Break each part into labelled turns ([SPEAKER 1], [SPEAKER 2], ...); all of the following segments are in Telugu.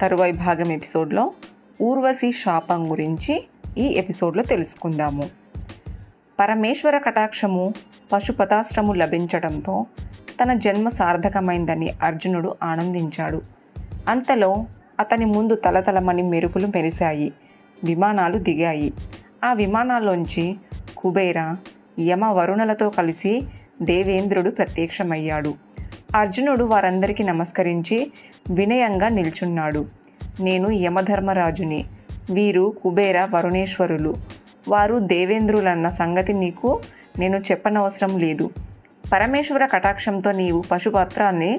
[SPEAKER 1] తరువాయి భాగం ఎపిసోడ్లో ఊర్వశి శాపం గురించి ఈ ఎపిసోడ్లో తెలుసుకుందాము. పరమేశ్వర కటాక్షము పశుపతాశ్రము లభించడంతో తన జన్మ సార్థకమైందని అర్జునుడు ఆనందించాడు. అంతలో అతని ముందు తలతలమని మెరుపులు మెరిశాయి. విమానాలు దిగాయి. ఆ విమానాల్లోంచి కుబేర యమ వరుణలతో కలిసి దేవేంద్రుడు ప్రత్యక్షమయ్యాడు. అర్జునుడు వారందరికీ నమస్కరించి వినయంగా నిల్చున్నాడు. నేను యమధర్మరాజుని వీరు కుబేర వరుణేశ్వరులు. వారు దేవేంద్రులన్న సంగతి నీకు నేను చెప్పనవసరం లేదు. పరమేశ్వర కటాక్షంతో నీవు పశుపత్రాన్ని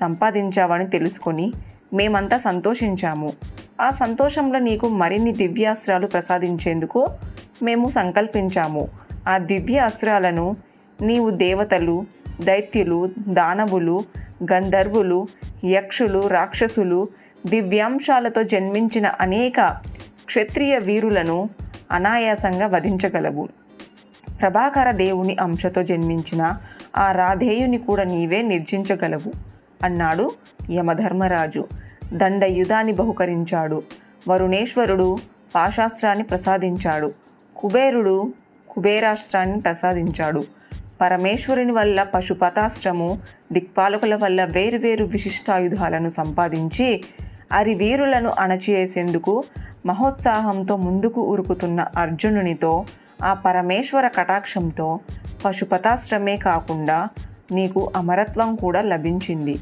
[SPEAKER 1] సంపాదించావని తెలుసుకొని మేమంతా సంతోషించాము. ఆ సంతోషంలో నీకు మరిన్ని దివ్యాస్త్రాలు ప్రసాదించేందుకు మేము సంకల్పించాము. ఆ దివ్య అస్త్రాలను నీవు దేవతలు దైత్యులు దానవులు గంధర్వులు యక్షులు రాక్షసులు దివ్యాంశాలతో జన్మించిన అనేక క్షత్రియ వీరులను అనాయాసంగా వధించగలవు. ప్రభాకర దేవుని అంశతో జన్మించిన ఆ రాధేయుని కూడా నీవే నిర్జించగలవు అన్నాడు యమధర్మరాజు. దండయుధాన్ని బహుకరించాడు. వరుణేశ్వరుడు పాశాస్త్రాన్ని ప్రసాదించాడు. కుబేరుడు కుబేరాస్త్రాన్ని ప్రసాదించాడు. పరమేశ్వరుని వల్ల పశుపతాశ్రము దిక్పాలకుల వల్ల వేరువేరు విశిష్టాయుధాలను సంపాదించి అరి వీరులను అణచివేసేందుకు మహోత్సాహంతో ముందుకు ఉరుకుతున్న అర్జునునితో ఆ పరమేశ్వర కటాక్షంతో పశుపతాశ్రమే కాకుండా నీకు అమరత్వం కూడా లభించింది.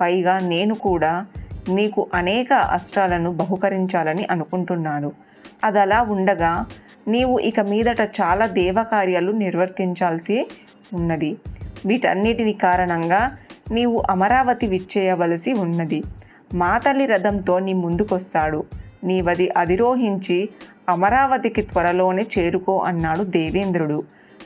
[SPEAKER 1] పైగా నేను కూడా నీకు అనేక అస్త్రాలను బహుకరించాలని అనుకుంటున్నాను. అదలా ఉండగా నీవు ఇక మీదట చాలా దేవకార్యాలు నిర్వర్తించాల్సి ఉన్నది. వీటన్నిటిని కారణంగా నీవు అమరావతి విచ్చేయవలసి ఉన్నది. మాతలి రథంతో నీ ముందుకొస్తాడు. నీవది అధిరోహించి అమరావతికి త్వరలోనే చేరుకో అన్నాడు దేవేంద్రుడు.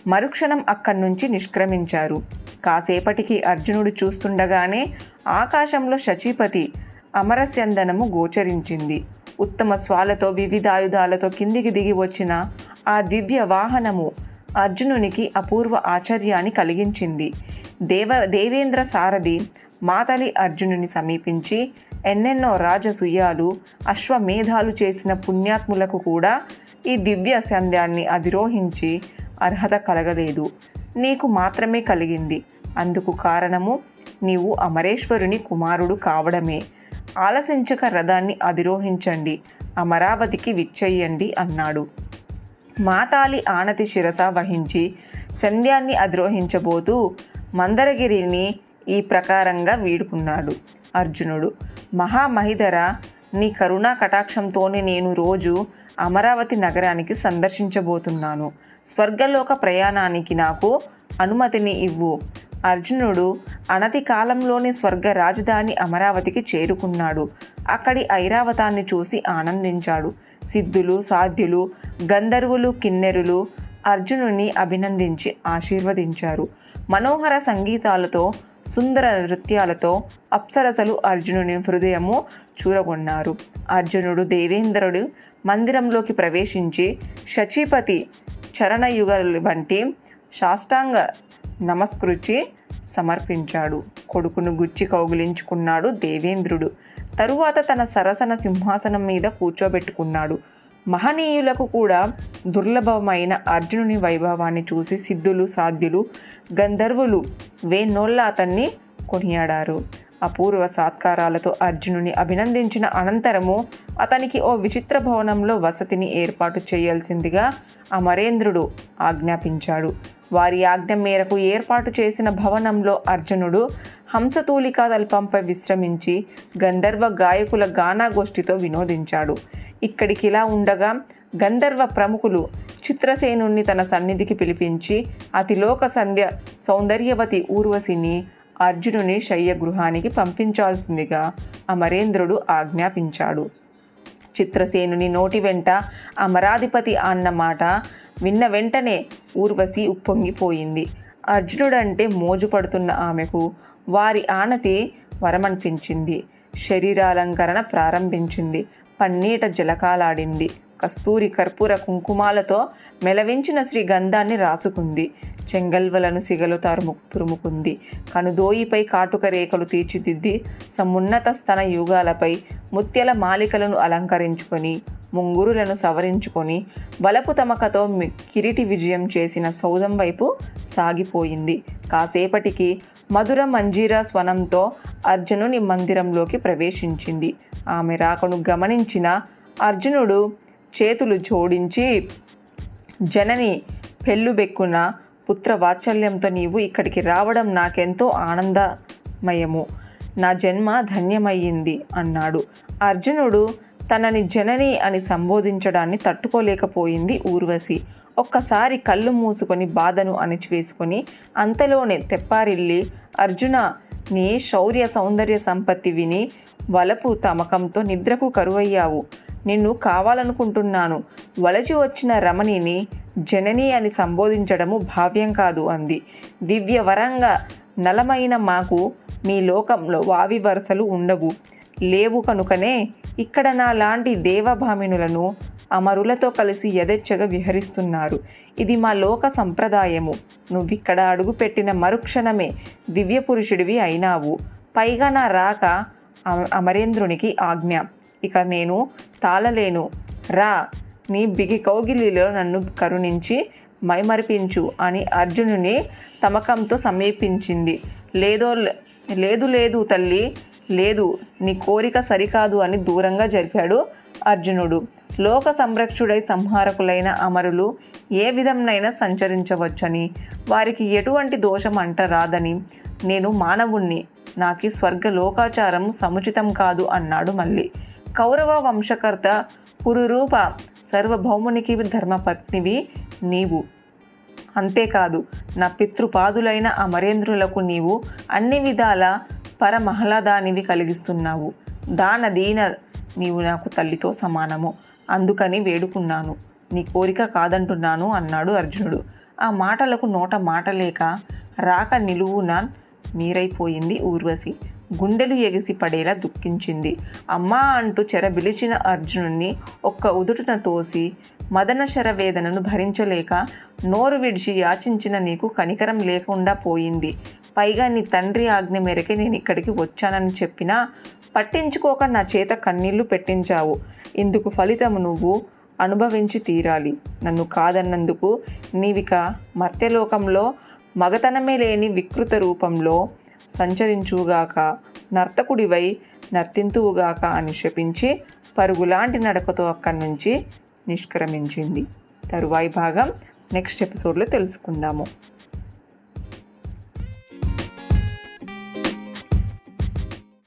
[SPEAKER 1] మరుక్షణం అక్కడి నుంచి నిష్క్రమించారు. కాసేపటికి అర్జునుడు చూస్తుండగానే ఆకాశంలో శచీపతి అమరస్యందనము గోచరించింది. ఉత్తమ స్వాలతో వివిధాయుధాలతో కిందికి దిగి వచ్చిన ఆ దివ్య వాహనము అర్జునునికి అపూర్వ ఆశ్చర్యాన్ని కలిగించింది. దేవ దేవేంద్ర సారథి మాతలి అర్జునుని సమీపించి ఎన్నెన్నో రాజసూయాలు అశ్వమేధాలు చేసిన పుణ్యాత్ములకు కూడా ఈ దివ్య సంధ్యాన్ని అధిరోహించి అర్హత కలగలేదు. నీకు మాత్రమే కలిగింది. అందుకు కారణము నీవు అమరేశ్వరుని కుమారుడు కావడమే. ఆలసించక రథాన్ని అధిరోహించండి. అమరావతికి విచ్చెయ్యండి అన్నాడు. మాతాలి ఆనతి శిరస వహించి సంధ్యాన్ని అధిరోహించబోతూ మందరగిరిని ఈ ప్రకారంగా వీడుకున్నాడు. అర్జునుడు మహామహిధర నీ కరుణా కటాక్షంతోనే నేను రోజు అమరావతి నగరానికి సందర్శించబోతున్నాను. స్వర్గలోక ప్రయాణానికి నాకు అనుమతిని ఇవ్వు. అర్జునుడు అనతి కాలంలోనే స్వర్గ రాజధాని అమరావతికి చేరుకున్నాడు. అక్కడి ఐరావతాన్ని చూసి ఆనందించాడు. సిద్ధులు సాధ్యులు గంధర్వులు కిన్నెరులు అర్జునుని అభినందించి ఆశీర్వదించారు. మనోహర సంగీతాలతో సుందర నృత్యాలతో అప్సరసలు అర్జునుని హృదయము చూరగొన్నారు. అర్జునుడు దేవేంద్రుడు మందిరంలోకి ప్రవేశించి శచీపతి చరణయుగలు వంటి సాష్టాంగ నమస్కృతి సమర్పించాడు. కొడుకును గుచ్చి కౌగిలించుకున్నాడు దేవేంద్రుడు. తరువాత తన సరసన సింహాసనం మీద కూర్చోబెట్టుకున్నాడు. మహనీయులకు కూడా దుర్లభమైన అర్జునుని వైభవాన్ని చూసి సిద్ధులు సాధ్యులు గంధర్వులు వేన్నోళ్ళ అతన్ని కొనియాడారు. అపూర్వ సాత్కారాలతో అర్జునుని అభినందించిన అనంతరము అతనికి ఓ విచిత్ర భవనంలో వసతిని ఏర్పాటు చేయాల్సిందిగా అమరేంద్రుడు ఆజ్ఞాపించాడు. వారి ఆజ్ఞ మేరకు ఏర్పాటు చేసిన భవనంలో అర్జునుడు హంసతూలికా తల్పంపై విశ్రమించి గంధర్వ గాయకుల గానాగోష్ఠితో వినోదించాడు. ఇక్కడికి ఇలా ఉండగా గంధర్వ ప్రముఖులు చిత్రసేనుణ్ణి తన సన్నిధికి పిలిపించి అతిలోక సంధ్య సౌందర్యవతి ఊర్వశిని అర్జునుని శయ్య గృహానికి పంపించాల్సిందిగా అమరేంద్రుడు ఆజ్ఞాపించాడు. చిత్రసేనుని నోటి వెంట అమరాధిపతి అన్న మాట విన్న వెంటనే ఊర్వశి ఉప్పొంగిపోయింది. అర్జునుడంటే మోజుపడుతున్న ఆమెకు వారి ఆనతి వరమనిపించింది. శరీరాలంకరణ ప్రారంభించింది. పన్నీట జలకాలాడింది. కస్తూరి కర్పూర కుంకుమాలతో మెలవించిన శ్రీ గంధాన్ని రాసుకుంది. చెంగల్వలను సిగలు తరుము తురుముకుంది. కనుదోయిపై కాటుక రేఖలు తీర్చిదిద్ది సమున్నత స్తన యుగాలపై ముత్యల మాలికలను అలంకరించుకొని ముంగురులను సవరించుకొని వలపు తమకతో కిరీటి విజయం చేసిన సౌధం వైపు సాగిపోయింది. కాసేపటికి మధుర మంజీరా స్వనంతో అర్జునుని మందిరంలోకి ప్రవేశించింది. ఆమె రాకను గమనించిన అర్జునుడు చేతులు జోడించి జనని పెళ్ళుబెక్కున పుత్ర వాత్సల్యంతో నీవు ఇక్కడికి రావడం నాకెంతో ఆనందమయము. నా జన్మ ధన్యమయ్యింది అన్నాడు. అర్జునుడు తనని జనని అని సంబోధించడాన్ని తట్టుకోలేకపోయింది ఊర్వశి. ఒక్కసారి కళ్ళు మూసుకొని బాధను అణిచివేసుకొని అంతలోనే తెప్పారిల్లి అర్జున నీ శౌర్య సౌందర్య సంపత్తి విని వలపు తమకంతో నిద్రకు కరువయ్యావు. నిన్ను కావాలనుకుంటున్నాను. వలచి వచ్చిన రమణిని జనని అని సంబోధించడము భావ్యం కాదు అంది. దివ్యవరంగా నలమైన మాకు మీ లోకంలో వావి వరసలు ఉండవు. లేవు కనుకనే ఇక్కడ నా లాంటి దేవభామినులను అమరులతో కలిసి యథేచ్ఛగా విహరిస్తున్నారు. ఇది మా లోక సంప్రదాయము. నువ్విక్కడ అడుగుపెట్టిన మరుక్షణమే దివ్య పురుషుడివి అయినావు. పైగా నా రాక అమ- అమరేంద్రునికి ఆజ్ఞ. ఇక నేను తాళలేను. రా నీ బిగి కౌగిలిలో నన్ను కరుణించి మైమరిపించు అని అర్జునుని తమకంతో సమీపించింది. లేదో లేదు లేదు తల్లి లేదు నీ కోరిక సరికాదు అని దూరంగా జరిపాడు అర్జునుడు. లోక సంరక్షుడై సంహారకులైన అమరులు ఏ విధంనైనా సంచరించవచ్చని వారికి ఎటువంటి దోషం అంటరాదని. నేను మానవుణ్ణి నాకు స్వర్గ లోకాచారం సముచితం కాదు అన్నాడు మళ్ళీ. కౌరవ వంశకర్త పురురూప సర్వభౌమునికి ధర్మపత్నివి నీవు. అంతేకాదు నా పితృపాదులైన అమరేంద్రులకు నీవు అన్ని విధాల పరమహ్లాదానివి కలిగిస్తున్నావు. దాన దీన నీవు నాకు తల్లితో సమానము. అందుకని వేడుకున్నాను. నీ కోరిక కాదంటున్నాను అన్నాడు అర్జునుడు. ఆ మాటలకు నోట మాట లేక రాక నిలువున నీరైపోయింది ఊర్వశి. గుండెలు ఎగిసి పడేలా దుఃఖించింది. అమ్మా అంటూ చెరబిలిచిన అర్జునుణ్ణి ఒక్క ఉదుటున తోసి మదన శరవేదనను భరించలేక నోరు విడిచి యాచించిన నీకు కనికరం లేకుండా పోయింది. పైగా నీ తండ్రి ఆజ్ఞ మేరకే నేను ఇక్కడికి వచ్చానని చెప్పినా పట్టించుకోక నా చేత కన్నీళ్ళు పెట్టించావు. ఇందుకు ఫలితం నువ్వు అనుభవించి తీరాలి. నన్ను కాదన్నందుకు నీవిక మర్త్యలోకంలో మగతనమే లేని వికృత రూపంలో సంచరించుగాక నర్తకుడివై నర్తింతువుగాక అని శపించి పరుగులాంటి నడకతో అక్కడి నుంచి నిష్క్రమించింది. తరువాయి భాగం నెక్స్ట్ ఎపిసోడ్లో తెలుసుకుందాము.